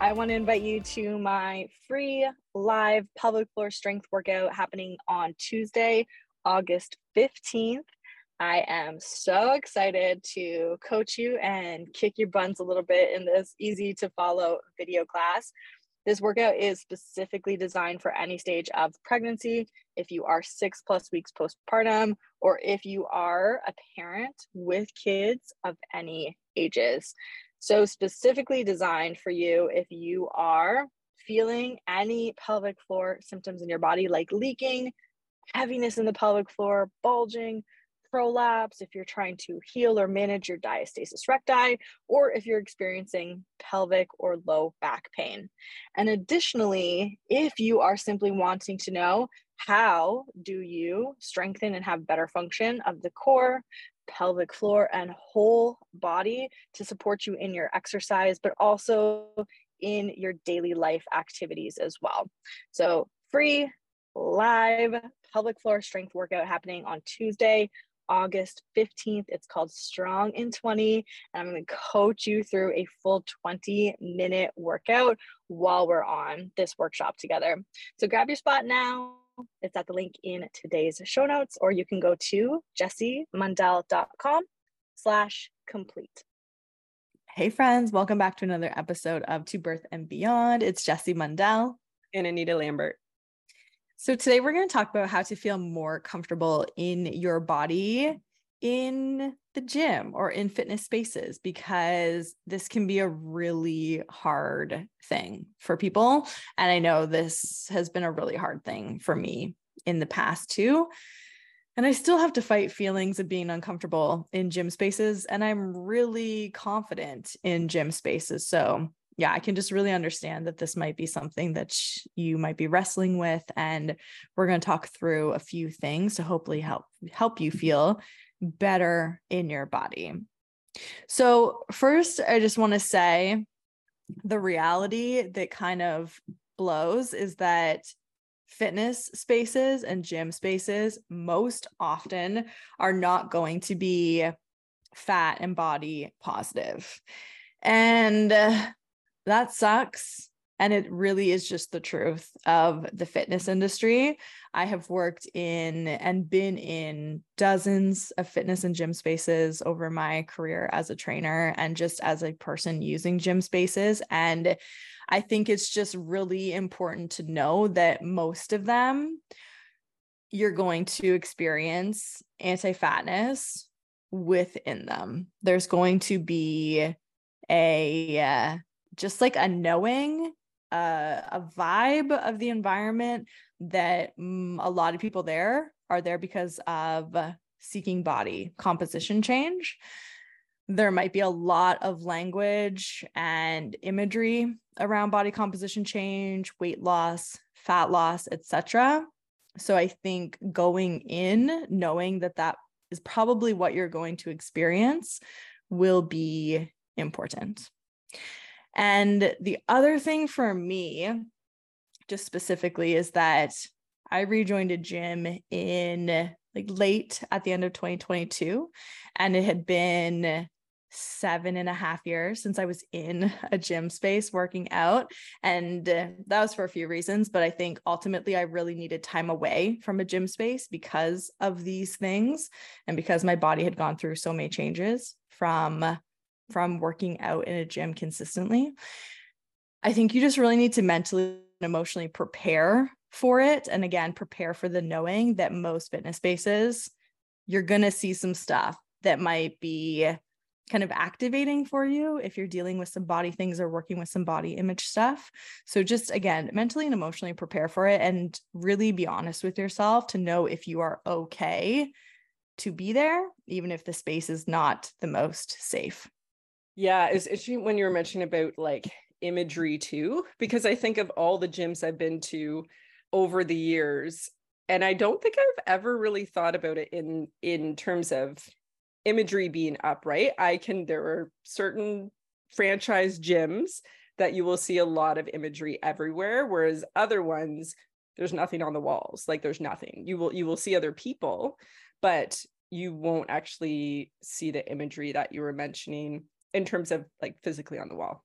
I want to invite you to my free live pelvic floor strength workout happening on Tuesday, August 15th. I am so excited to coach you and kick your buns a little bit in this easy to follow video class. This workout is specifically designed for any stage of pregnancy, if you are six plus weeks postpartum, or if you are a parent with kids of any ages. So, specifically designed for you if you are feeling any pelvic floor symptoms in your body, like leaking, heaviness in the pelvic floor, bulging, prolapse, if you're trying to heal or manage your diastasis recti, or if you're experiencing pelvic or low back pain. And additionally, if you are simply wanting to know how do you strengthen and have better function of the core, pelvic floor, and whole body to support you in your exercise, but also in your daily life activities as well. So, free live pelvic floor strength workout happening on Tuesday, August 15th. It's called Strong in 20. And I'm going to coach you through a full 20 minute workout while we're on this workshop together. So grab your spot now. It's at the link in today's show notes, or you can go to jessiemundell.com slash complete. Hey friends, welcome back to another episode of To Birth and Beyond. It's Jessie Mundell and Anita Lambert. So, today we're going to talk about how to feel more comfortable in your body in the gym or in fitness spaces because this can be a really hard thing for people. And I know this has been a really hard thing for me in the past too. And I still have to fight feelings of being uncomfortable in gym spaces. And I'm really confident in gym spaces. So yeah, I can just really understand that this might be something that you might be wrestling with, and we're going to talk through a few things to hopefully help help you feel better in your body. So first, I just want to say the reality that kind of blows is that fitness spaces and gym spaces most often are not going to be fat and body positive. And uh, that sucks. And it really is just the truth of the fitness industry. I have worked in and been in dozens of fitness and gym spaces over my career as a trainer and just as a person using gym spaces. And I think it's just really important to know that most of them you're going to experience anti fatness within them. There's going to be a, uh, just like a knowing uh, a vibe of the environment that mm, a lot of people there are there because of seeking body composition change. There might be a lot of language and imagery around body composition change weight loss fat loss etc so i think going in knowing that that is probably what you're going to experience will be important and the other thing for me, just specifically, is that I rejoined a gym in like late at the end of 2022. And it had been seven and a half years since I was in a gym space working out. And that was for a few reasons. But I think ultimately I really needed time away from a gym space because of these things and because my body had gone through so many changes from from working out in a gym consistently. I think you just really need to mentally and emotionally prepare for it. And again, prepare for the knowing that most fitness spaces, you're going to see some stuff that might be kind of activating for you if you're dealing with some body things or working with some body image stuff. So just again, mentally and emotionally prepare for it and really be honest with yourself to know if you are okay to be there, even if the space is not the most safe. Yeah, it's interesting when you were mentioning about like imagery too, because I think of all the gyms I've been to over the years, and I don't think I've ever really thought about it in in terms of imagery being up, right? I can there are certain franchise gyms that you will see a lot of imagery everywhere, whereas other ones there's nothing on the walls like there's nothing you will you will see other people but you won't actually see the imagery that you were mentioning in terms of like physically on the wall.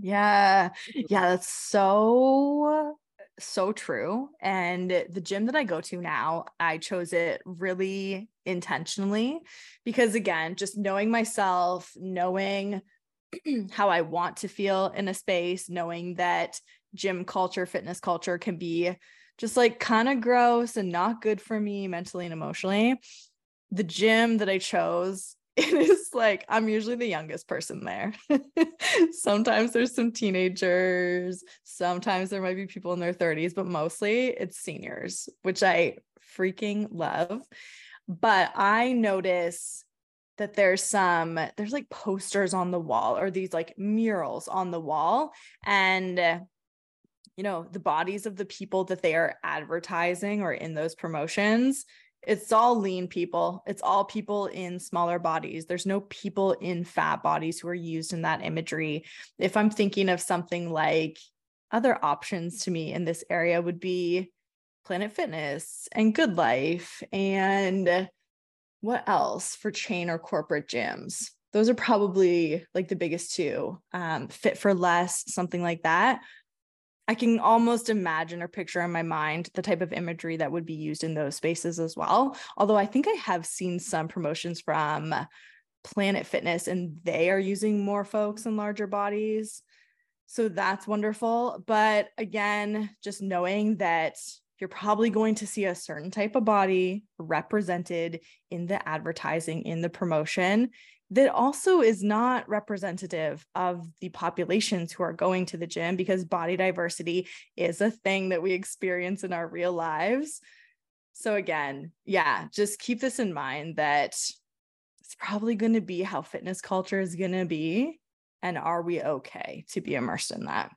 Yeah. Mm-hmm. Yeah, that's so so true. And the gym that I go to now, I chose it really intentionally because again, just knowing myself, knowing how I want to feel in a space, knowing that gym culture, fitness culture can be just like kind of gross and not good for me mentally and emotionally. The gym that I chose it is like I'm usually the youngest person there. sometimes there's some teenagers, sometimes there might be people in their 30s, but mostly it's seniors, which I freaking love. But I notice that there's some there's like posters on the wall or these like murals on the wall and you know the bodies of the people that they are advertising or in those promotions it's all lean people. It's all people in smaller bodies. There's no people in fat bodies who are used in that imagery. If I'm thinking of something like other options to me in this area would be Planet Fitness and GoodLife and what else for chain or corporate gyms? Those are probably like the biggest two. Um, Fit4Less, something like that. I can almost imagine or picture in my mind the type of imagery that would be used in those spaces as well. Although I think I have seen some promotions from Planet Fitness and they are using more folks in larger bodies. So that's wonderful. But again, just knowing that you're probably going to see a certain type of body represented in the advertising, in the promotion that also is not representative of the populations who are going to the gym because body diversity is a thing that we experience in our real lives. So, again, yeah, just keep this in mind that it's probably going to be how fitness culture is going to be. And are we okay to be immersed in that?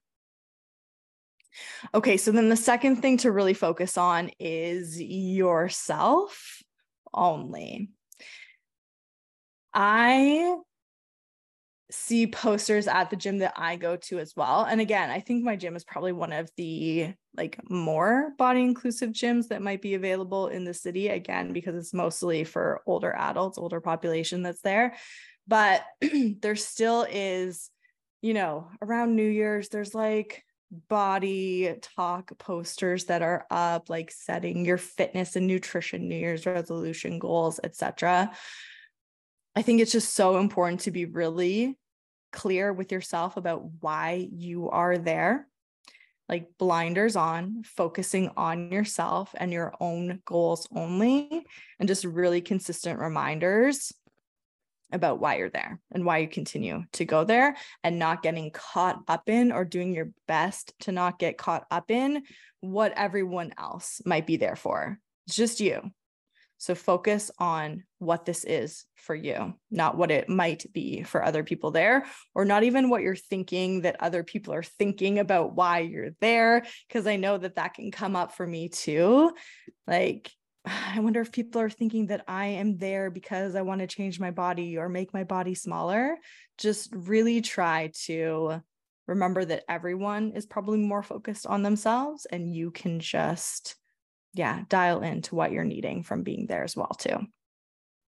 Okay, so then the second thing to really focus on is yourself only. I see posters at the gym that I go to as well. And again, I think my gym is probably one of the like more body inclusive gyms that might be available in the city again because it's mostly for older adults, older population that's there. But there still is, you know, around New Year's there's like body talk posters that are up like setting your fitness and nutrition new year's resolution goals etc I think it's just so important to be really clear with yourself about why you are there. Like blinders on, focusing on yourself and your own goals only, and just really consistent reminders about why you're there and why you continue to go there and not getting caught up in or doing your best to not get caught up in what everyone else might be there for. It's just you. So focus on what this is for you, not what it might be for other people there, or not even what you're thinking that other people are thinking about why you're there. Cause I know that that can come up for me too. Like, I wonder if people are thinking that I am there because I want to change my body or make my body smaller. Just really try to remember that everyone is probably more focused on themselves and you can just yeah, dial into what you're needing from being there as well too.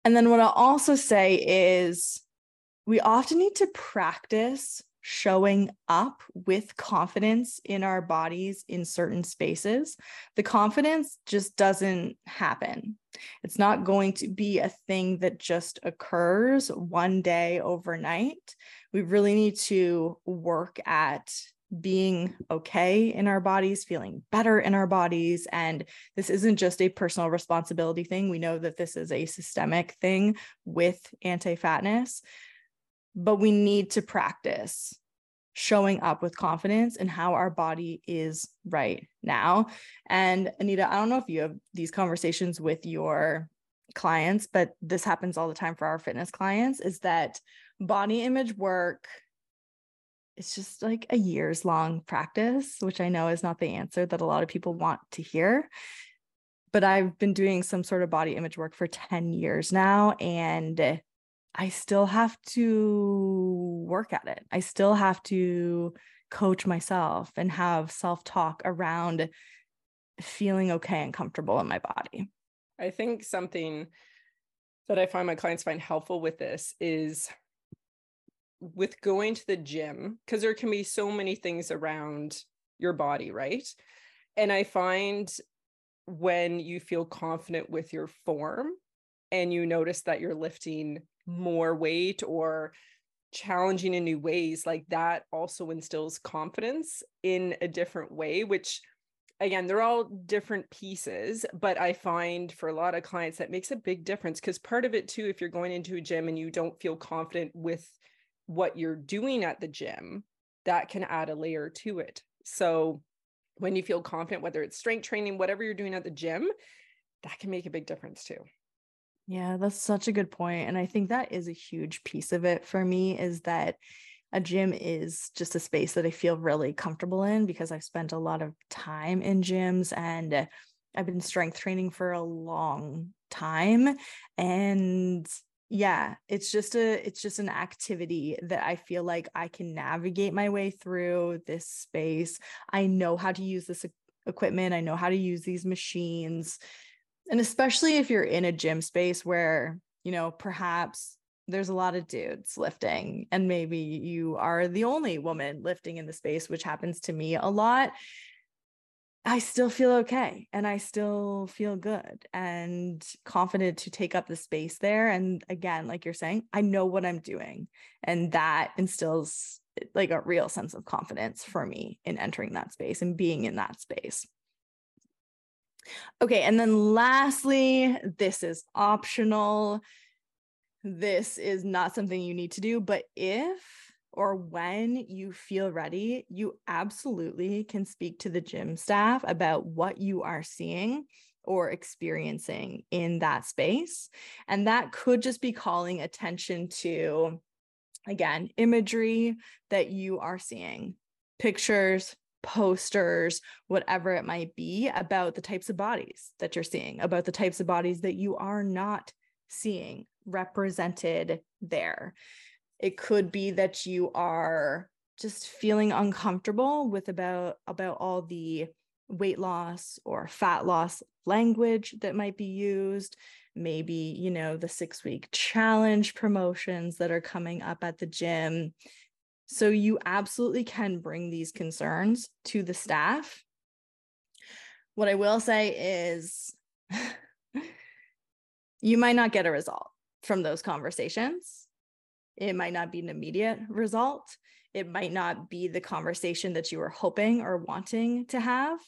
And then what I'll also say is we often need to practice showing up with confidence in our bodies in certain spaces. The confidence just doesn't happen. It's not going to be a thing that just occurs one day overnight. We really need to work at being okay in our bodies, feeling better in our bodies. And this isn't just a personal responsibility thing. We know that this is a systemic thing with anti fatness, but we need to practice showing up with confidence in how our body is right now. And Anita, I don't know if you have these conversations with your clients, but this happens all the time for our fitness clients is that body image work it's just like a years long practice, which I know is not the answer that a lot of people want to hear. But I've been doing some sort of body image work for 10 years now, and I still have to work at it. I still have to coach myself and have self talk around feeling okay and comfortable in my body. I think something that I find my clients find helpful with this is with going to the gym because there can be so many things around your body right? And i find when you feel confident with your form and you notice that you're lifting more weight or challenging in new ways like that also instills confidence in a different way which again they're all different pieces but i find for a lot of clients that makes a big difference because part of it too if you're going into a gym and you don't feel confident with what you're doing at the gym, that can add a layer to it. So when you feel confident, whether it's strength training, whatever you're doing at the gym, that can make a big difference too. Yeah, that's such a good point. And I think that is a huge piece of it for me is that a gym is just a space that I feel really comfortable in because I've spent a lot of time in gyms and I've been strength training for a long time. And yeah it's just a it's just an activity that i feel like i can navigate my way through this space. I know how to use this equipment i know how to use these machines and especially if you're in a gym space where you know perhaps there's a lot of dudes lifting and maybe you are the only woman lifting in the space which happens to me a lot I still feel okay and I still feel good and confident to take up the space there. And again, like you're saying, I know what I'm doing. And that instills eh, like a real sense of confidence for me in entering that space and being in that space. Okay. And then lastly, this is optional. This is not something you need to do, but if or when you feel ready, you absolutely can speak to the gym staff about what you are seeing or experiencing in that space. And that could just be calling attention to, again, imagery that you are seeing, pictures, posters, whatever it might be about the types of bodies that you're seeing, about the types of bodies that you are not seeing represented there. It could be that you are just feeling uncomfortable with about about all the weight loss or fat loss language that might be used. Maybe you know the 6 week challenge promotions that are coming up at the gym. So you absolutely can bring these concerns to the staff. What i will say is you might not get a result from those conversations it might not be an immediate result. It might not be the conversation that you were hoping or wanting to have.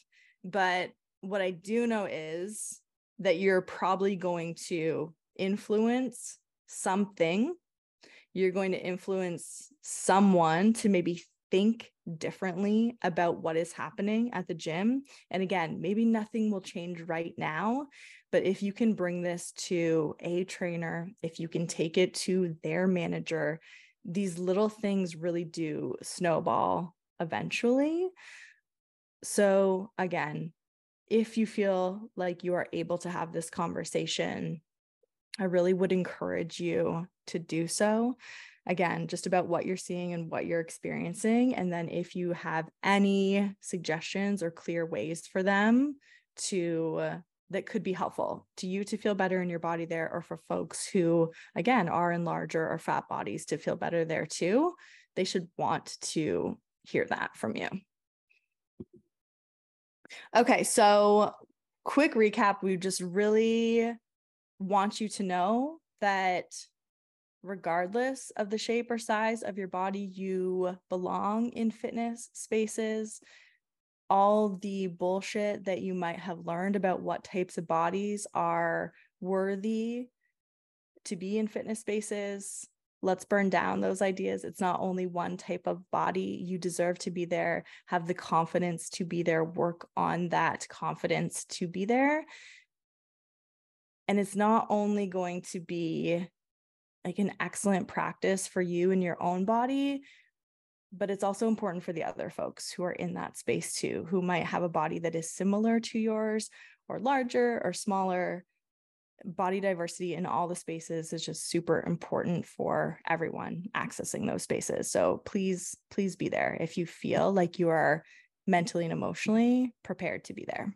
But what I do know is that you're probably going to influence something. You're going to influence someone to maybe think differently about what is happening at the gym. And again, maybe nothing will change right now, but if you can bring this to a trainer, if you can take it to their manager, these little things really do snowball eventually. So, again, if you feel like you are able to have this conversation, I really would encourage you to do so. Again, just about what you're seeing and what you're experiencing. And then if you have any suggestions or clear ways for them to that could be helpful to you to feel better in your body there, or for folks who, again, are in larger or fat bodies to feel better there too. They should want to hear that from you. Okay, so quick recap we just really want you to know that regardless of the shape or size of your body, you belong in fitness spaces. All the bullshit that you might have learned about what types of bodies are worthy to be in fitness spaces. Let's burn down those ideas. It's not only one type of body. You deserve to be there, have the confidence to be there, work on that confidence to be there. And it's not only going to be like an excellent practice for you and your own body but it's also important for the other folks who are in that space too who might have a body that is similar to yours or larger or smaller. Body diversity in all the spaces is just super important for everyone accessing those spaces. So please please be there if you feel like you are mentally and emotionally prepared to be there